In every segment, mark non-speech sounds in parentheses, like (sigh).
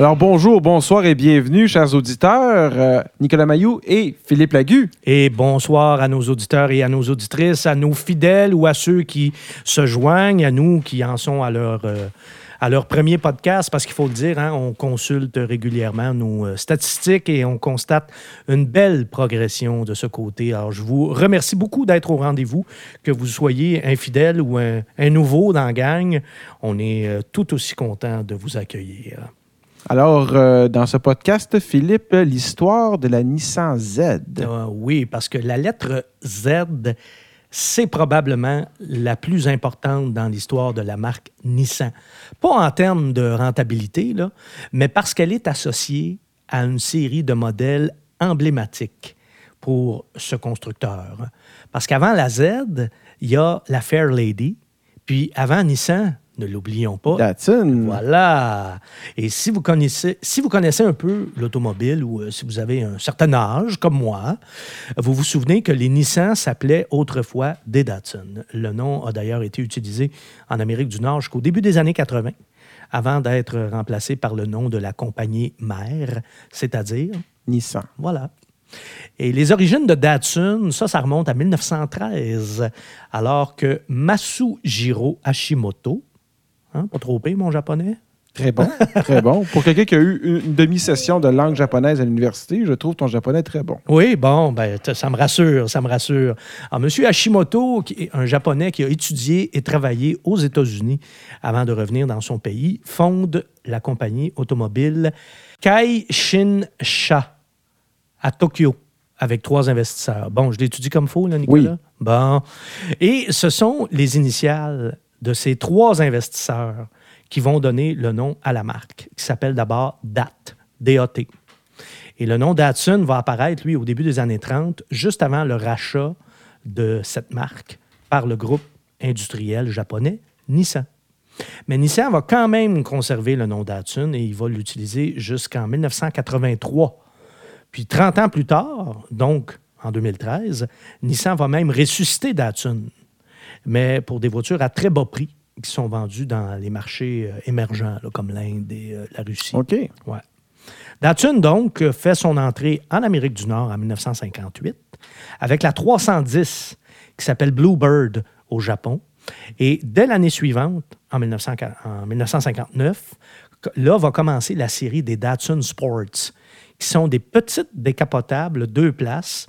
Alors bonjour, bonsoir et bienvenue, chers auditeurs. Euh, Nicolas Mayou et Philippe Lagu. Et bonsoir à nos auditeurs et à nos auditrices, à nos fidèles ou à ceux qui se joignent, à nous qui en sont à leur, euh, à leur premier podcast, parce qu'il faut le dire, hein, on consulte régulièrement nos euh, statistiques et on constate une belle progression de ce côté. Alors, je vous remercie beaucoup d'être au rendez-vous, que vous soyez un fidèle ou un, un nouveau dans la gang. On est tout aussi content de vous accueillir. Alors, euh, dans ce podcast, Philippe, l'histoire de la Nissan Z. Ah oui, parce que la lettre Z, c'est probablement la plus importante dans l'histoire de la marque Nissan. Pas en termes de rentabilité, là, mais parce qu'elle est associée à une série de modèles emblématiques pour ce constructeur. Parce qu'avant la Z, il y a la Fair Lady, puis avant Nissan, ne l'oublions pas, Datsun. voilà. Et si vous connaissez, si vous connaissez un peu l'automobile ou euh, si vous avez un certain âge, comme moi, vous vous souvenez que les Nissan s'appelaient autrefois des Datsun. Le nom a d'ailleurs été utilisé en Amérique du Nord jusqu'au début des années 80, avant d'être remplacé par le nom de la compagnie mère, c'est-à-dire Nissan. voilà. Et les origines de Datsun, ça, ça remonte à 1913, alors que Masujiro Hashimoto, hein, pas trop pire, mon japonais, Très bon, (laughs) très bon. Pour quelqu'un qui a eu une demi-session de langue japonaise à l'université, je trouve ton japonais très bon. Oui, bon, ben, ça me rassure, ça me rassure. Alors, M. Hashimoto, qui est un Japonais qui a étudié et travaillé aux États-Unis avant de revenir dans son pays, fonde la compagnie automobile Kaishinsha à Tokyo avec trois investisseurs. Bon, je l'étudie comme faux, là, Nicolas? Oui. Bon. Et ce sont les initiales de ces trois investisseurs qui vont donner le nom à la marque, qui s'appelle d'abord DAT. Et le nom Datsun va apparaître, lui, au début des années 30, juste avant le rachat de cette marque par le groupe industriel japonais Nissan. Mais Nissan va quand même conserver le nom Datsun et il va l'utiliser jusqu'en 1983. Puis 30 ans plus tard, donc en 2013, Nissan va même ressusciter Datsun, mais pour des voitures à très bas prix qui sont vendues dans les marchés euh, émergents, là, comme l'Inde et euh, la Russie. OK. Ouais. Datsun, donc, euh, fait son entrée en Amérique du Nord en 1958 avec la 310 qui s'appelle Bluebird au Japon. Et dès l'année suivante, en, 1900 en 1959, là va commencer la série des Datsun Sports, qui sont des petites décapotables deux places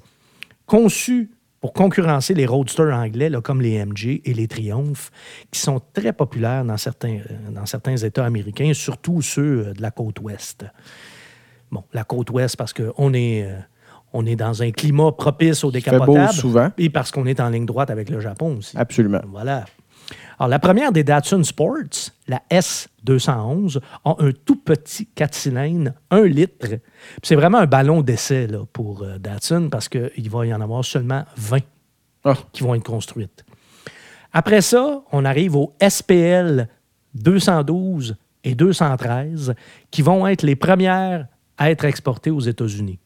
conçues pour concurrencer les roadsters anglais, là, comme les MG et les Triumph, qui sont très populaires dans certains, euh, dans certains États américains, surtout ceux euh, de la côte ouest. Bon, la côte ouest, parce qu'on est, euh, on est dans un climat propice fait beau décapotables. souvent. Et parce qu'on est en ligne droite avec le Japon aussi. Absolument. Voilà. Alors, la première des Datsun Sports, la S211, a un tout petit 4 cylindres, 1 litre. C'est vraiment un ballon d'essai là, pour euh, Datsun parce qu'il va y en avoir seulement 20 Ah. qui vont être construites. Après ça, on arrive au SPL 212 et 213 qui vont être les premières à être exportées aux États-Unis.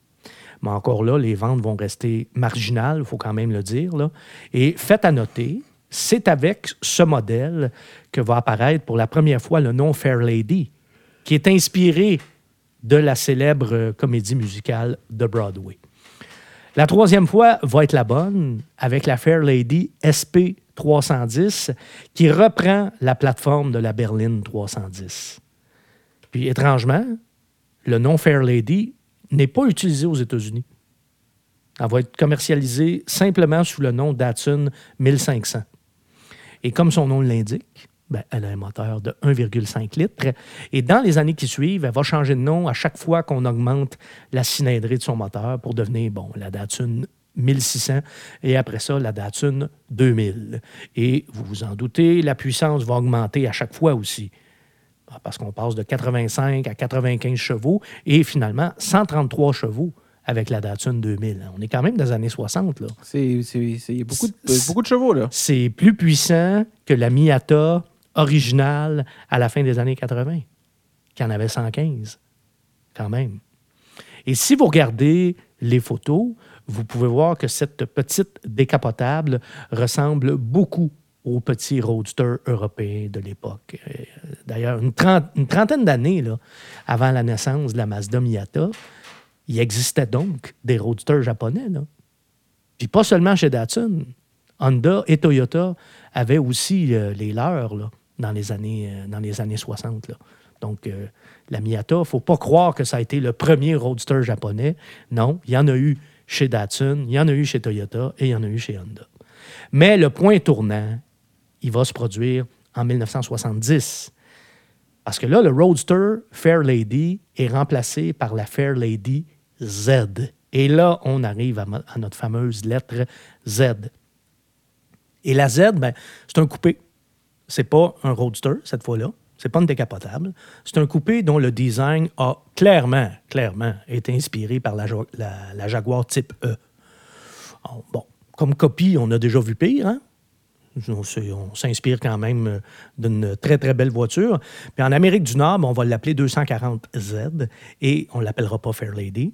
Mais encore là, les ventes vont rester marginales, il faut quand même le dire. Là. Et faites à noter, c'est avec ce modèle que va apparaître pour la première fois le nom Fair Lady, qui est inspiré de la célèbre comédie musicale de Broadway. La troisième fois va être la bonne avec la Fair Lady SP 310 qui reprend la plateforme de la berline 310. Puis étrangement, le nom Fair Lady n'est pas utilisé aux États-Unis. Elle va être commercialisée simplement sous le nom Datsun 1500. Et comme son nom l'indique, ben, elle a un moteur de 1,5 litres. Et dans les années qui suivent, elle va changer de nom à chaque fois qu'on augmente la cylindrée de son moteur pour devenir, bon, la Datsun 1600 et après ça, la Datsun 2000. Et vous vous en doutez, la puissance va augmenter à chaque fois aussi. Ah, Parce qu'on passe de 85 à 95 chevaux et finalement 133 chevaux avec la Datsun 2000. On est quand même dans les années 60. Là. C'est beaucoup de, C'est- beaucoup de chevaux, là. C'est plus puissant que la Miata originale à la fin des années 80, qui en avait 115, quand même. Et si vous regardez les photos, vous pouvez voir que cette petite décapotable ressemble beaucoup aux petits roadsters européens de l'époque. Euh, D'ailleurs, une trentaine d'années là, avant la naissance de la Mazda Miata, il existait donc des roadsters japonais. Là. Puis pas seulement chez Datsun. Honda et Toyota avaient aussi euh, les leurs dans, les années, euh, dans les années 60. là. Donc, euh, la Miata, il ne faut pas croire que ça a été le premier roadster japonais. Non, il y en a eu chez Datsun, il y en a eu chez Toyota et il y en a eu chez Honda. Mais le point tournant, il va se produire en 1970. Parce que là, le Roadster Fair Lady est remplacé par la Fair Lady Z. Et là, on arrive à, notre fameuse lettre Z. Et la Z, ben, c'est un coupé. C'est pas un Roadster, cette fois-là. C'est pas une décapotable. C'est un coupé dont le design a clairement, clairement été inspiré par la, la- Jaguar Type E. Bon, comme copie, on a déjà vu pire, hein? On s'inspire quand même euh, d'une très, très belle voiture. Puis en Amérique du Nord, ben, on va l'appeler 240Z et on ne l'appellera pas Fair Lady.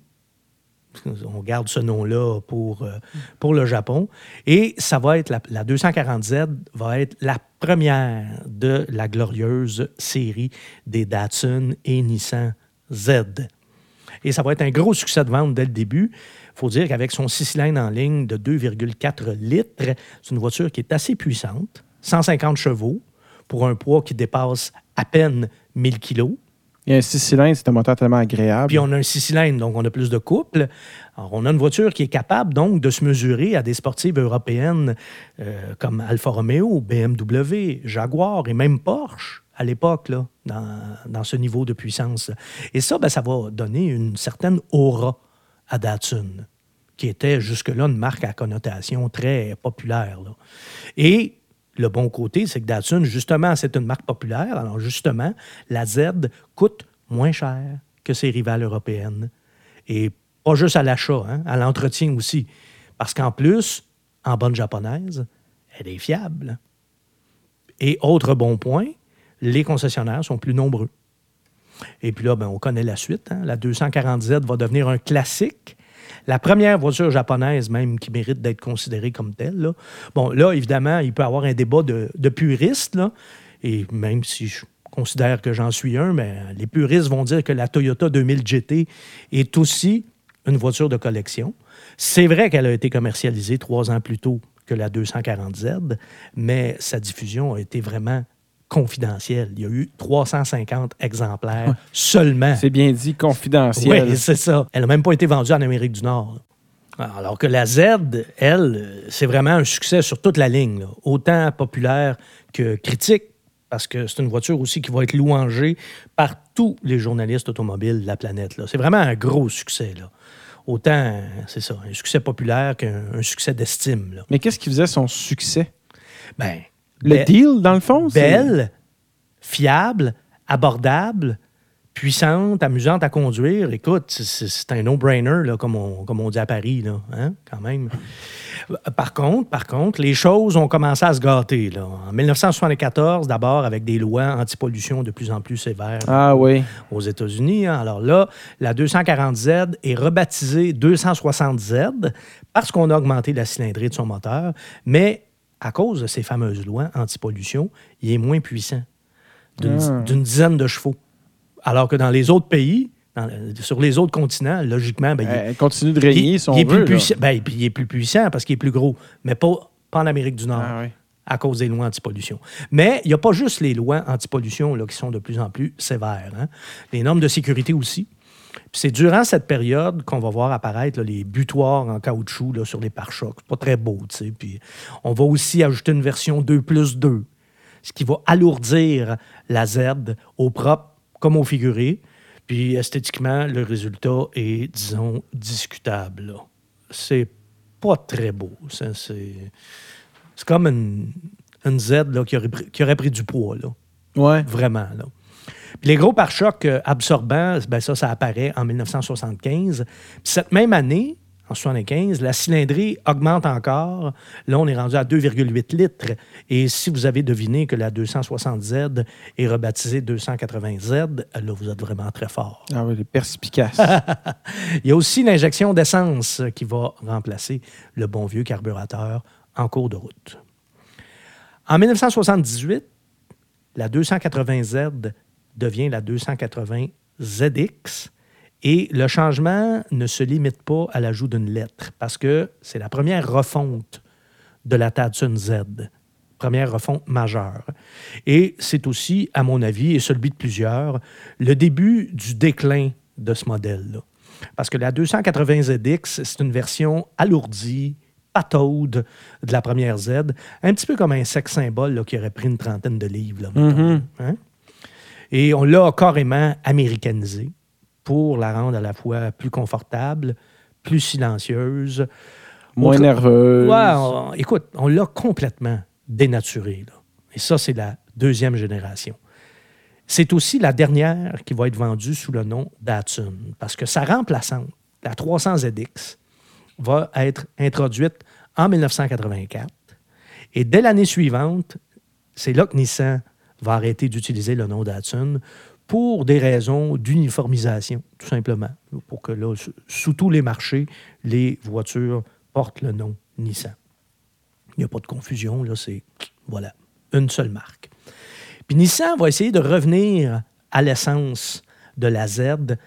On garde ce nom-là pour, euh, pour le Japon. Et ça va la 240Z va être la première de la glorieuse série des Datsun et Nissan Z. Et ça va être un gros succès de vente dès le début. Il faut dire qu'avec son 6 cylindres en ligne de 2,4 litres, c'est une voiture qui est assez puissante, 150 chevaux, pour un poids qui dépasse à peine 1000 kilos. A un 6 cylindres, c'est un moteur tellement agréable. Puis on a un 6 cylindres, donc on a plus de couple. Alors, on a une voiture qui est capable donc de se mesurer à des sportives européennes euh, comme Alfa Romeo, BMW, Jaguar et même Porsche à l'époque, là, dans, ce niveau de puissance. Et ça, ben, ça va donner une certaine aura à Datsun, qui était jusque-là une marque à connotation très populaire. Et le bon côté, c'est que Datsun, justement, c'est une marque populaire. Alors, justement, la Z coûte moins cher que ses rivales européennes. Et pas juste à l'achat, hein, à l'entretien aussi. Parce qu'en plus, en bonne japonaise, elle est fiable. Et autre bon point, les concessionnaires sont plus nombreux. Et puis là, ben, on connaît la suite. hein. La 240Z va devenir un classique. La première voiture japonaise, même, qui mérite d'être considérée comme telle. Bon, là, évidemment, il peut y avoir un débat de, puristes. Et même si je considère que j'en suis un, les puristes vont dire que la Toyota 2000 GT est aussi une voiture de collection. C'est vrai qu'elle a été commercialisée trois ans plus tôt que la 240Z, mais sa diffusion a été vraiment confidentielle. Il y a eu 350 exemplaires seulement. C'est bien dit, confidentiel. Oui, c'est ça. Elle n'a même pas été vendue en Amérique du Nord. Alors que la Z, elle, c'est vraiment un succès sur toute la ligne, là. autant populaire que critique, parce que c'est une voiture aussi qui va être louangée par tous les journalistes automobiles de la planète. là. C'est vraiment un gros succès. Là. Autant, c'est ça, un succès populaire qu'un un succès d'estime. Mais qu'est-ce qui faisait son succès? Ben, Le be- deal, dans le fond? c'est- belle, fiable, abordable, puissante, amusante à conduire. Écoute, c'est- un no-brainer, là, comme, on, comme on dit à Paris, là, hein, quand même. Par contre, par contre, les choses ont commencé à se gâter. Là. En 1974, d'abord, avec des lois anti-pollution de plus en plus sévères Ah oui. aux États-Unis. hein. Alors là, la 240Z est rebaptisée 260Z parce qu'on a augmenté la cylindrée de son moteur, mais à cause de ces fameuses lois anti-pollution, il est moins puissant, d'une Ah. dizaine de chevaux. Alors que dans les autres pays, dans- sur les autres continents, logiquement, ben, il est- Elle continue de régner, il, si on il est veut. plus puissant. Ben, il est plus puissant parce qu'il est plus gros, mais pas, pas en Amérique du Nord Ah oui. à cause des lois anti-pollution. Mais il n'y a pas juste les lois anti-pollution là, qui sont de plus en plus sévères. hein. Les normes de sécurité aussi. Puis c'est durant cette période qu'on va voir apparaître là, les butoirs en caoutchouc là, sur les pare-chocs. C'est Pas très beau, tu sais. Puis on va aussi ajouter une version 2 plus 2, ce qui va alourdir la Z au propre comme au figuré. Puis esthétiquement, le résultat est, disons, discutable. C'est pas très beau. ça, C'est c'est comme une, une Z là, qui, aurait pris, qui aurait pris du poids. Là. Ouais. Vraiment, là. Puis les gros pare-chocs euh, absorbants, ben ça, ça apparaît en 1975. Puis cette même année, en 75, la cylindrée augmente encore. Là, on est rendu à 2,8 litres. Et si vous avez deviné que la 260Z est rebaptisée 280Z, là, vous êtes vraiment très fort. Ah oui, perspicace. (laughs) Il y a aussi l'injection d'essence qui va remplacer le bon vieux carburateur en cours de route. En 1978, la 280Z devient la 280ZX et le changement ne se limite pas à l'ajout d'une lettre parce que c'est la première refonte de la Datsun Z, première refonte majeure. Et c'est aussi, à mon avis, et celui de plusieurs, le début du déclin de ce modèle-là. Parce que la 280ZX, c'est une version alourdie, pataude de la première Z, un petit peu comme un sexe symbole là, qui aurait pris une trentaine de livres. là. Hein? Et on l'a carrément américanisé pour la rendre à la fois plus confortable, plus silencieuse. Moins Autre- nerveuse. Ouais, on- écoute, on l'a complètement dénaturé. là. Et ça, c'est la deuxième génération. C'est aussi la dernière qui va être vendue sous le nom Datsun, parce que sa remplaçante, la 300ZX, va être introduite en 1984. Et dès l'année suivante, c'est là que Nissan va arrêter d'utiliser le nom Datsun pour des raisons d'uniformisation, tout simplement. Pour que là, sous- sous tous les marchés, les voitures portent le nom Nissan. Il n'y a pas de confusion, là, c'est, voilà, une seule marque. Puis Nissan va essayer de revenir à l'essence de la Z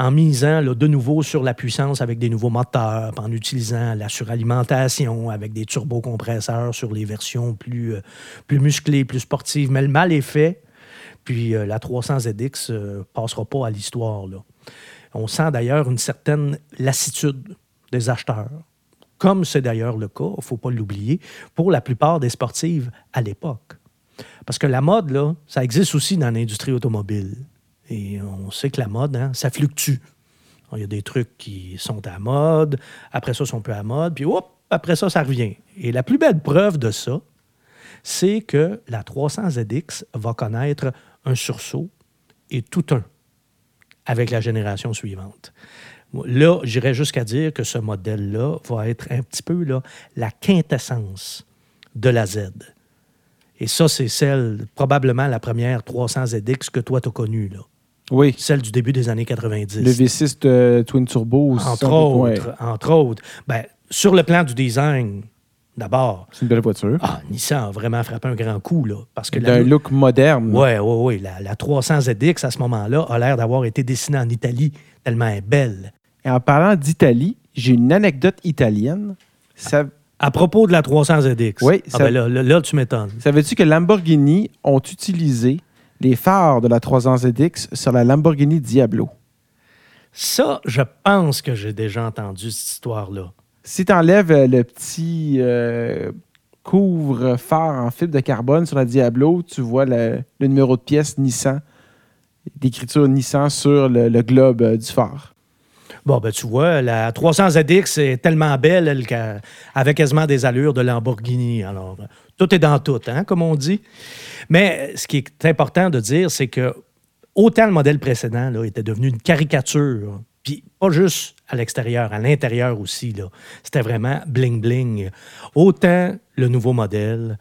en misant de nouveau sur la puissance avec des nouveaux moteurs, en utilisant la suralimentation avec des turbocompresseurs sur les versions plus, euh, plus musclées, plus sportives. Mais le mal est fait, puis euh, la 300ZX ne passera pas à l'histoire. On sent d'ailleurs une certaine lassitude des acheteurs, comme c'est d'ailleurs le cas, il ne faut pas l'oublier, pour la plupart des sportives à l'époque. Parce que la mode, là, ça existe aussi dans l'industrie automobile. Et on sait que la mode, hein, ça fluctue. Il y a des trucs qui sont à mode, après ça, ils sont plus à mode, puis hop, après ça, ça revient. Et la plus belle preuve de ça, c'est que la 300ZX va connaître un sursaut et tout un avec la génération suivante. Là, j'irais jusqu'à dire que ce modèle-là va être un petit peu la quintessence de la Z. Et ça, c'est celle, probablement la première 300ZX que toi, tu as connue, là. Oui. Celle du début des années 90. Le V6 de Twin Turbo aussi. entre Ouais. autres, entre autres. Ben, sur le plan du design, d'abord, C'est une belle voiture. ah, Nissan a vraiment frappé un grand coup, là. Parce que D'un la, look moderne. Ouais, ouais, ouais. La, la 300ZX, à ce moment-là, a l'air d'avoir été dessinée en Italie, tellement elle est belle. Et en parlant d'Italie, j'ai une anecdote italienne. Ça- À propos de la 300ZX. Oui, Ah ça- ben là, là, là, tu m'étonnes. Savais-tu que Lamborghini ont utilisé les phares de la 300ZX sur la Lamborghini Diablo? Ça, je pense que j'ai déjà entendu cette histoire-là. Si tu enlèves le petit euh, couvre-phare en fibre de carbone sur la Diablo, tu vois le, le numéro de pièce Nissan, d'écriture Nissan sur le, le globe euh, du phare. Bon, ben tu vois, la 300ZX est tellement belle, elle, avait quasiment des allures de Lamborghini. Alors, euh, tout est dans tout, hein, comme on dit. Mais ce qui est important de dire, c'est que autant le modèle précédent là, était devenu une caricature, puis pas juste à l'extérieur, à l'intérieur aussi. C'était vraiment bling-bling. Autant le nouveau modèle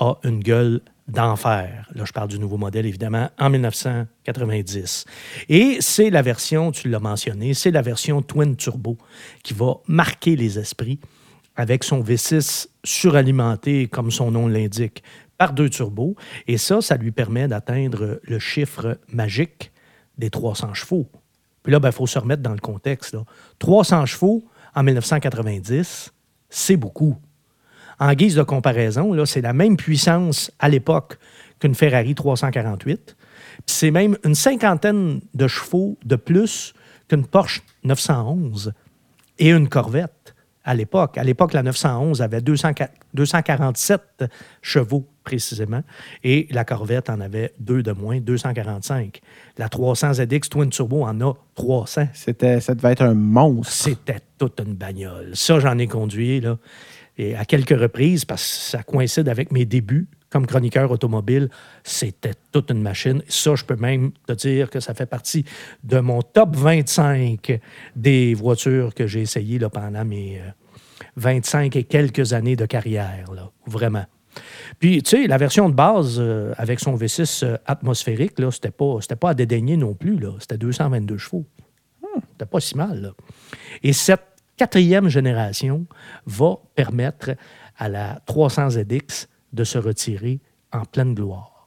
a une gueule d'enfer. Là, je parle du nouveau modèle, évidemment, en 1990. Et c'est la version, tu l'as mentionné, c'est la version Twin Turbo qui va marquer les esprits avec son V6 suralimenté, comme son nom l'indique, par deux turbos. Et ça, ça lui permet d'atteindre le chiffre magique des 300 chevaux. Puis là, il faut se remettre dans le contexte. là. 300 chevaux en 1990, c'est beaucoup. En guise de comparaison, c'est la même puissance à l'époque qu'une Ferrari 348. Puis c'est même une cinquantaine de chevaux de plus qu'une Porsche 911 et une Corvette à l'époque. À l'époque, la 911 avait 200 247 chevaux précisément et la Corvette en avait deux de moins, 245. La 300 ZX Twin Turbo en a 300. C'était, ça devait être un monstre. C'était toute une bagnole. Ça, j'en ai conduit là, et à quelques reprises parce que ça coïncide avec mes débuts comme chroniqueur automobile. C'était toute une machine. Ça, je peux même te dire que ça fait partie de mon top 25 des voitures que j'ai essayées là, pendant mes euh, 25 et quelques années de carrière. Là, vraiment. Puis, tu sais, la version de base euh, avec son V6 euh, atmosphérique, là, c'était pas, c'était pas à dédaigner non plus. Là. C'était 222 chevaux. C'était pas si mal. là. Et cette quatrième génération va permettre à la 300ZX de se retirer en pleine gloire.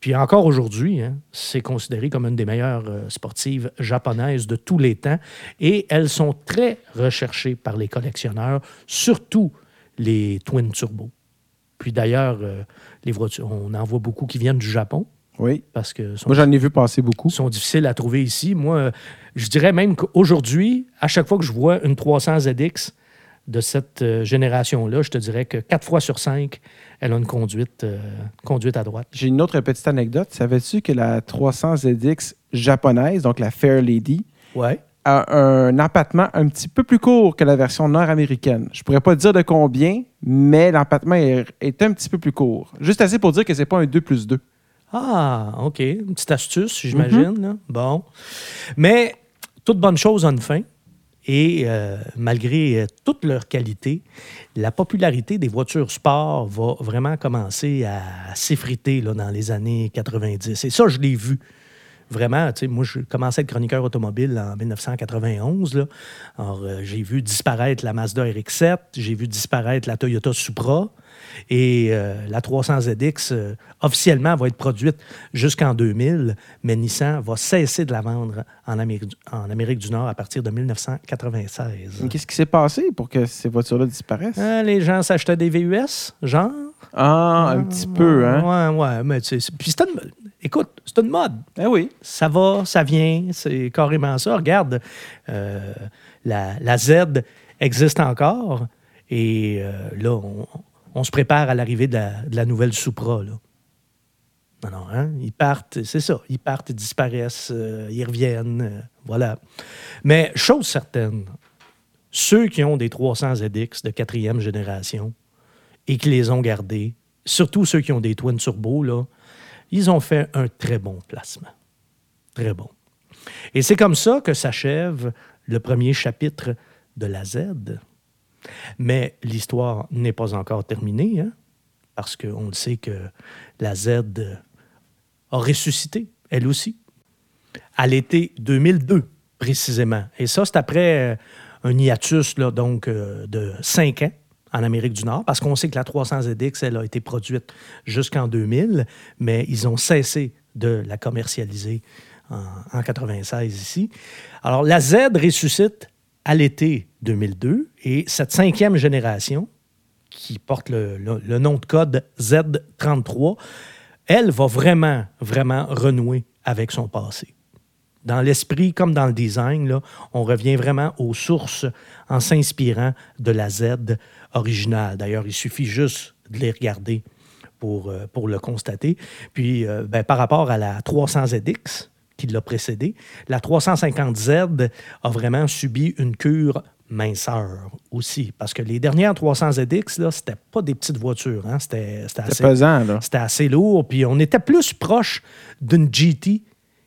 Puis encore aujourd'hui, hein, c'est considéré comme une des meilleures euh, sportives japonaises de tous les temps et elles sont très recherchées par les collectionneurs, surtout les Twin Turbo. Puis d'ailleurs, euh, les voitures, on en voit beaucoup qui viennent du Japon. Oui. Parce que Moi, j'en ai vu passer beaucoup. sont difficiles à trouver ici. Moi, je dirais même qu'aujourd'hui, à chaque fois que je vois une 300 ZX de cette euh, génération-là, je te dirais que 4 fois sur 5, elle a une conduite, euh, conduite à droite. J'ai une autre petite anecdote. Savais-tu que la 300 ZX japonaise, donc la Fair Lady, Ouais. a un empattement un petit peu plus court que la version nord-américaine? Je pourrais pas dire de combien, mais l'empattement est, est un petit peu plus court. Juste assez pour dire que c'est pas un 2 plus 2. Ah, OK. Une petite astuce, j'imagine. là. Bon. Mais toute bonne chose a une fin. Et euh, malgré euh, toute leur qualité, la popularité des voitures sport va vraiment commencer à s'effriter dans les années 90. Et ça, je l'ai vu. Vraiment, moi, je commençais à être chroniqueur automobile en 1991. Là. Alors, euh, j'ai vu disparaître la Mazda RX-7, j'ai vu disparaître la Toyota Supra, et euh, la 300 ZX, euh, officiellement, va être produite jusqu'en 2000, mais Nissan va cesser de la vendre en Amérique, du- en Amérique du Nord à partir de 1996. Qu'est-ce qui s'est passé pour que ces voitures-là disparaissent? Hein, les gens s'achetaient des VUS, genre? Ah, un petit peu, hein? Ouais, ouais, mais tu sais, c'est- Puis c'est une... Écoute, c'est une mode. Ah oui. Ça va, ça vient, c'est carrément ça. Regarde, euh, la, la Z existe encore et euh, là, on, on se prépare à l'arrivée de la, nouvelle Supra. Là. Non, non, hein? Ils partent, c'est ça. Ils partent, ils disparaissent, euh, ils reviennent, euh, voilà. Mais chose certaine, ceux qui ont des 300 ZX de quatrième génération et qui les ont gardés, surtout ceux qui ont des Twin Turbo, là, ils ont fait un très bon placement. Très bon. Et c'est comme ça que s'achève le premier chapitre de la Z. Mais l'histoire n'est pas encore terminée, hein, parce qu'on le sait que la Z a ressuscité, elle aussi, à l'été 2002, précisément. Et ça, c'est après euh, un hiatus donc, euh, de cinq ans en Amérique du Nord, parce qu'on sait que la 300 ZX, elle a été produite jusqu'en 2000, mais ils ont cessé de la commercialiser en, en 96 ici. Alors, la Z ressuscite à l'été 2002, et cette cinquième génération, qui porte le, nom de code Z33, elle va vraiment, vraiment renouer avec son passé. Dans l'esprit comme dans le design, on revient vraiment aux sources en s'inspirant de la Z originale. D'ailleurs, il suffit juste de les regarder pour, euh, le constater. Puis, euh, ben, par rapport à la 300ZX qui l'a précédée, la 350Z a vraiment subi une cure minceur aussi. Parce que les dernières 300ZX, là, c'était pas des petites voitures. Hein? C'était assez, pesant, là. c'était assez lourd. Puis on était plus proche d'une GT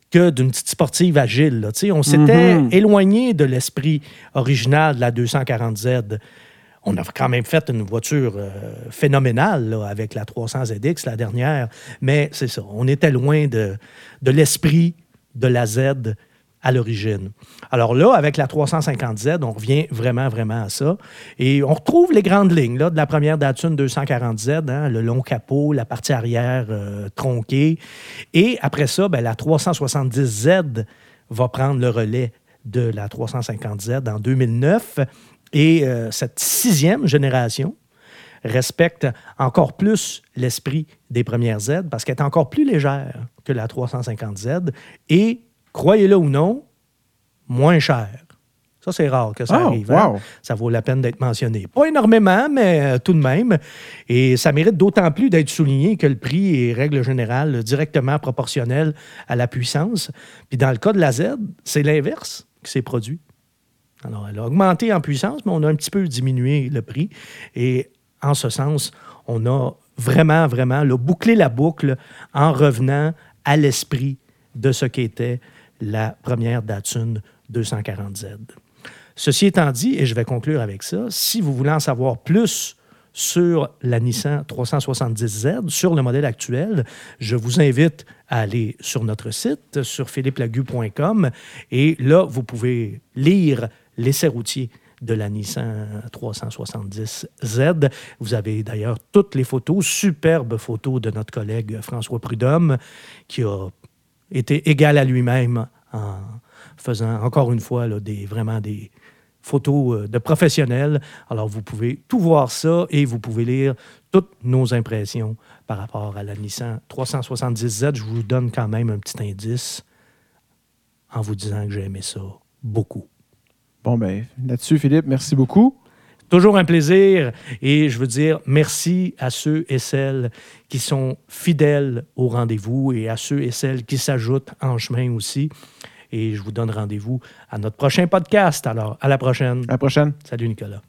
que d'une petite sportive agile. là. On s'était Mhm. éloigné de l'esprit original de la 240Z. On a quand même fait une voiture euh, phénoménale là, avec la 300ZX, la dernière. Mais c'est ça, on était loin de, de l'esprit de la Z à l'origine. Alors là, avec la 350Z, on revient vraiment, vraiment à ça. Et on retrouve les grandes lignes là, de la première Datsun 240Z, hein, le long capot, la partie arrière euh, tronquée. Et après ça, ben, la 370Z va prendre le relais de la 350Z en 2009. Et euh, cette sixième génération respecte encore plus l'esprit des premières Z parce qu'elle est encore plus légère que la 350Z et, croyez-le ou non, moins chère. Ça, c'est rare que ça Oh, arrive. hein? wow. Ça vaut la peine d'être mentionné. Pas énormément, mais euh, tout de même. Et ça mérite d'autant plus d'être souligné que le prix est, règle générale, directement proportionnel à la puissance. Puis dans le cas de la Z, c'est l'inverse qui s'est produit. Alors, elle a augmenté en puissance, mais on a un petit peu diminué le prix. Et en ce sens, on a vraiment, vraiment là, bouclé la boucle en revenant à l'esprit de ce qu'était la première Datsun 240Z. Ceci étant dit, et je vais conclure avec ça, si vous voulez en savoir plus sur la Nissan 370Z, sur le modèle actuel, je vous invite à aller sur notre site, sur philippelagu.com, et là, vous pouvez lire l'essai routier de la Nissan 370Z. Vous avez d'ailleurs toutes les photos, superbes photos de notre collègue François Prudhomme, qui a été égal à lui-même en faisant encore une fois là, des, vraiment des photos euh, de professionnels. Alors vous pouvez tout voir ça et vous pouvez lire toutes nos impressions par rapport à la Nissan 370Z. Je vous donne quand même un petit indice en vous disant que j'ai aimé ça beaucoup. Bon, ben là-dessus, Philippe, merci beaucoup. Toujours un plaisir et je veux dire merci à ceux et celles qui sont fidèles au rendez-vous et à ceux et celles qui s'ajoutent en chemin aussi. Et je vous donne rendez-vous à notre prochain podcast. Alors, à la prochaine. À la prochaine. Salut Nicolas.